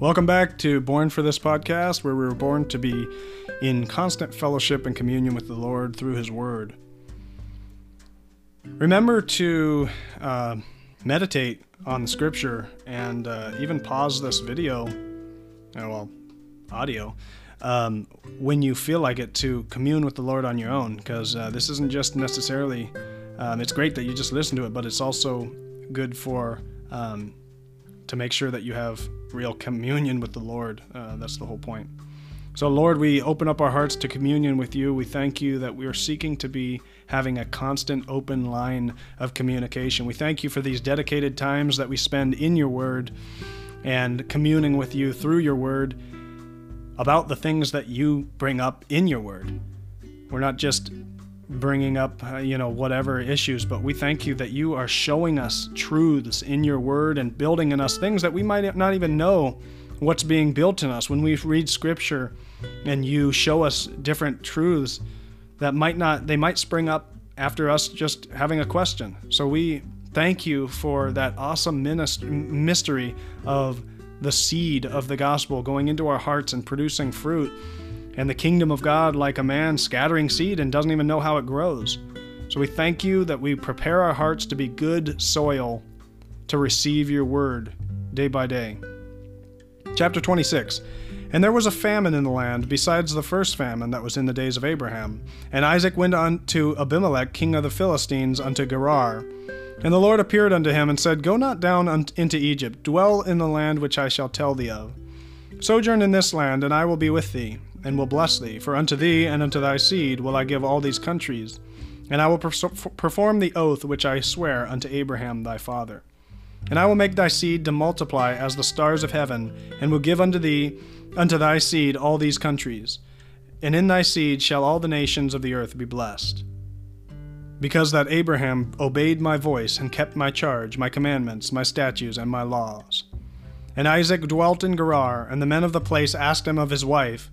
Welcome back to Born for This podcast, where we were born to be in constant fellowship and communion with the Lord through His Word. Remember to uh, meditate on the Scripture and uh, even pause this video, uh, well, audio, um, when you feel like it to commune with the Lord on your own, because uh, this isn't just necessarily. Um, it's great that you just listen to it, but it's also good for um, to make sure that you have real communion with the Lord. Uh, that's the whole point. So, Lord, we open up our hearts to communion with you. We thank you that we are seeking to be having a constant open line of communication. We thank you for these dedicated times that we spend in your word and communing with you through your word about the things that you bring up in your word. We're not just bringing up, uh, you know, whatever issues, but we thank you that you are showing us truths in your word and building in us things that we might not even know what's being built in us. When we read scripture and you show us different truths that might not, they might spring up after us just having a question. So we thank you for that awesome mystery of the seed of the gospel going into our hearts and producing fruit and the kingdom of God like a man scattering seed and doesn't even know how it grows. So we thank you that we prepare our hearts to be good soil to receive your word day by day. Chapter 26 And there was a famine in the land, besides the first famine that was in the days of Abraham. And Isaac went unto Abimelech, king of the Philistines, unto Gerar. And the Lord appeared unto him and said, Go not down into Egypt, dwell in the land which I shall tell thee of. Sojourn in this land, and I will be with thee and will bless thee. For unto thee and unto thy seed will I give all these countries, and I will perform the oath which I swear unto Abraham thy father. And I will make thy seed to multiply as the stars of heaven, and will give unto thee, unto thy seed, all these countries. And in thy seed shall all the nations of the earth be blessed. Because that Abraham obeyed my voice and kept my charge, my commandments, my statutes, and my laws. And Isaac dwelt in Gerar, and the men of the place asked him of his wife.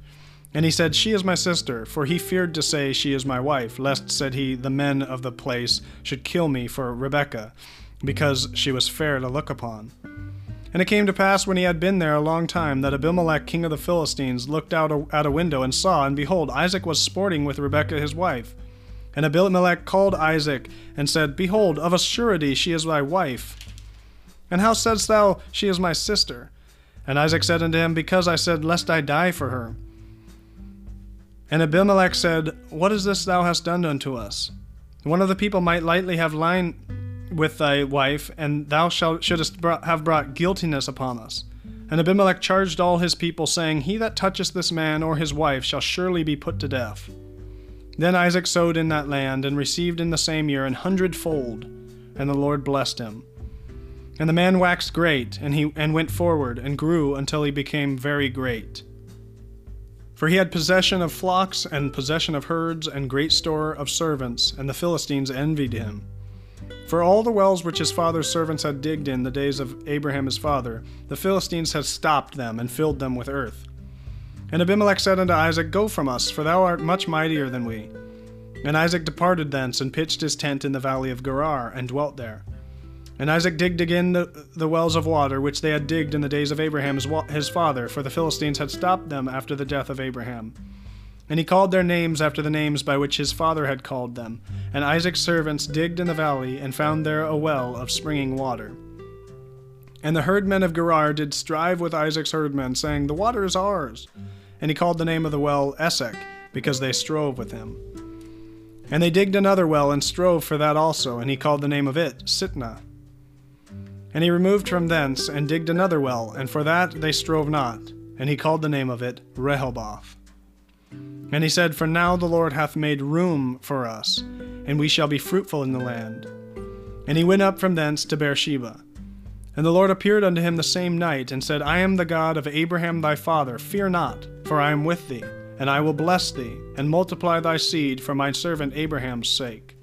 And he said, She is my sister, for he feared to say, She is my wife, lest, said he, the men of the place should kill me for Rebekah, because she was fair to look upon. And it came to pass when he had been there a long time that Abimelech king of the Philistines looked out at a window and saw, and behold, Isaac was sporting with Rebekah his wife. And Abimelech called Isaac and said, Behold, of a surety she is thy wife. And how saidst thou, She is my sister? And Isaac said unto him, Because I said, Lest I die for her. And Abimelech said, What is this thou hast done unto us? One of the people might lightly have lain with thy wife, and thou shalt, shouldest have brought guiltiness upon us. And Abimelech charged all his people, saying, He that toucheth this man or his wife shall surely be put to death. Then Isaac sowed in that land, and received in the same year an hundredfold, and the Lord blessed him. And the man waxed great, and he and went forward, and grew until he became very great. For he had possession of flocks, and possession of herds, and great store of servants, and the Philistines envied him. For all the wells which his father's servants had digged in the days of Abraham his father, the Philistines had stopped them, and filled them with earth. And Abimelech said unto Isaac, Go from us, for thou art much mightier than we. And Isaac departed thence, and pitched his tent in the valley of Gerar, and dwelt there. And Isaac digged again the, the, wells of water which they had digged in the days of Abraham his, father, for the Philistines had stopped them after the death of Abraham. And he called their names after the names by which his father had called them. And Isaac's servants digged in the valley, and found there a well of springing water. And the herdmen of Gerar did strive with Isaac's herdmen, saying, The water is ours. And he called the name of the well Esek, because they strove with him. And they digged another well, and strove for that also, and he called the name of it Sitnah. And he removed from thence, and digged another well, and for that they strove not. And he called the name of it Rehoboth. And he said, For now the Lord hath made room for us, and we shall be fruitful in the land. And he went up from thence to Beersheba. And the Lord appeared unto him the same night, and said, I am the God of Abraham thy father, fear not, for I am with thee, and I will bless thee, and multiply thy seed for my servant Abraham's sake.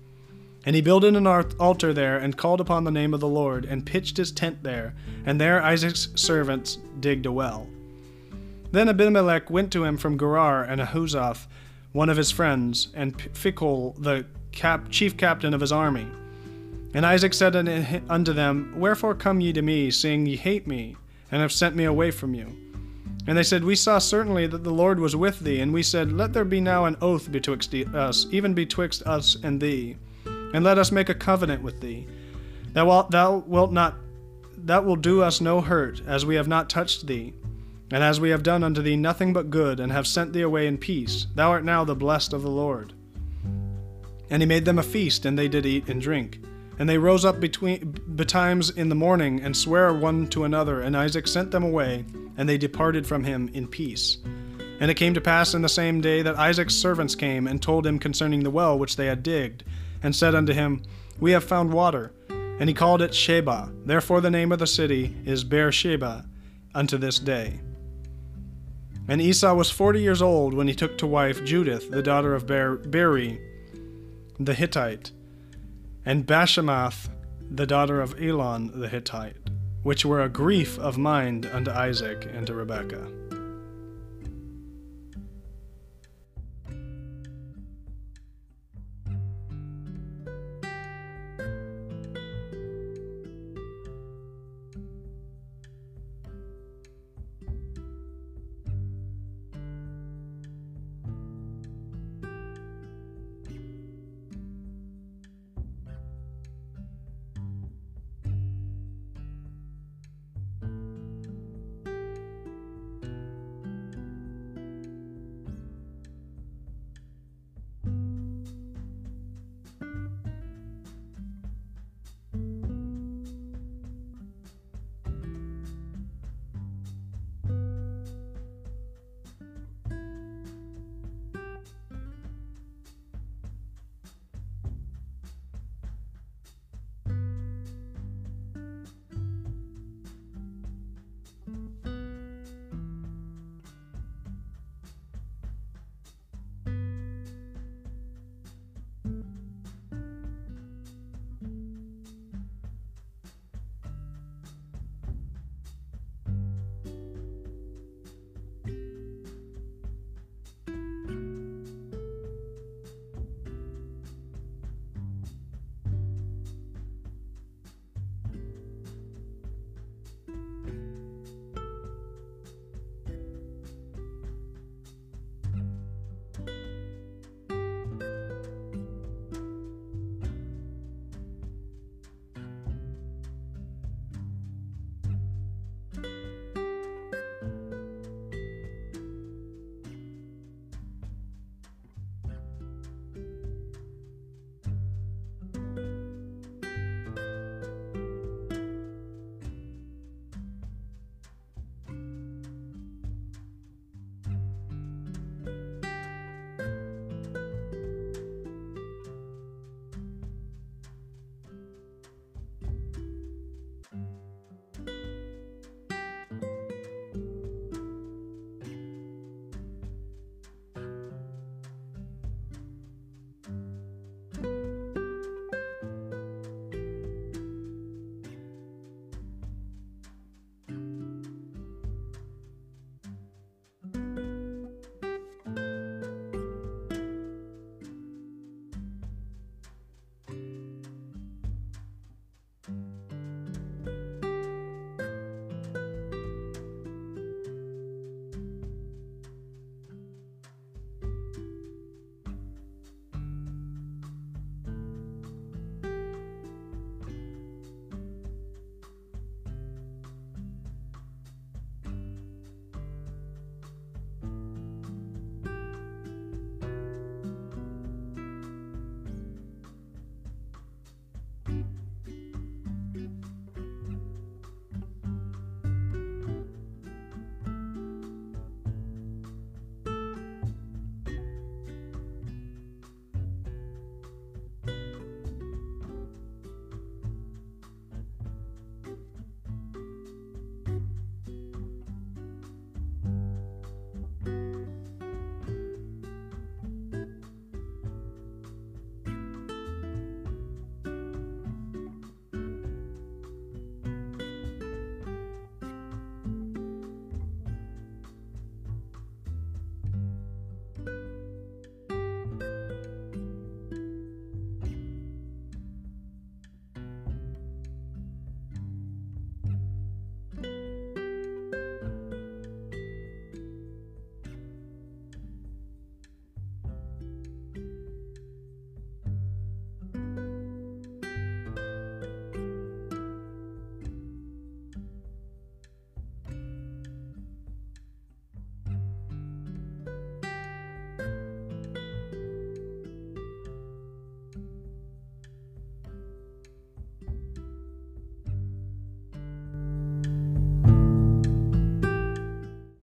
And he builded an altar there, and called upon the name of the Lord, and pitched his tent there, and there Isaac's servants digged a well. Then Abimelech went to him from Gerar, and Ahuzzath, one of his friends, and Phicol, the cap- chief captain of his army. And Isaac said unto them, Wherefore come ye to me, seeing ye hate me, and have sent me away from you? And they said, We saw certainly that the Lord was with thee, and we said, Let there be now an oath betwixt us, even betwixt us and thee, and let us make a covenant with thee. Thou wilt, thou wilt not, that will do us no hurt, as we have not touched thee, and as we have done unto thee nothing but good, and have sent thee away in peace. Thou art now the blessed of the Lord. And he made them a feast, and they did eat and drink. And they rose up between betimes in the morning, and sware one to another, and Isaac sent them away, and they departed from him in peace. And it came to pass in the same day that Isaac's servants came and told him concerning the well which they had digged, and said unto him, We have found water. And he called it Sheba. Therefore the name of the city is Beersheba unto this day. And Esau was forty years old when he took to wife Judith, the daughter of Ber- Beeri, the Hittite, and Bashemath, the daughter of Elon the Hittite, which were a grief of mind unto Isaac and to Rebekah.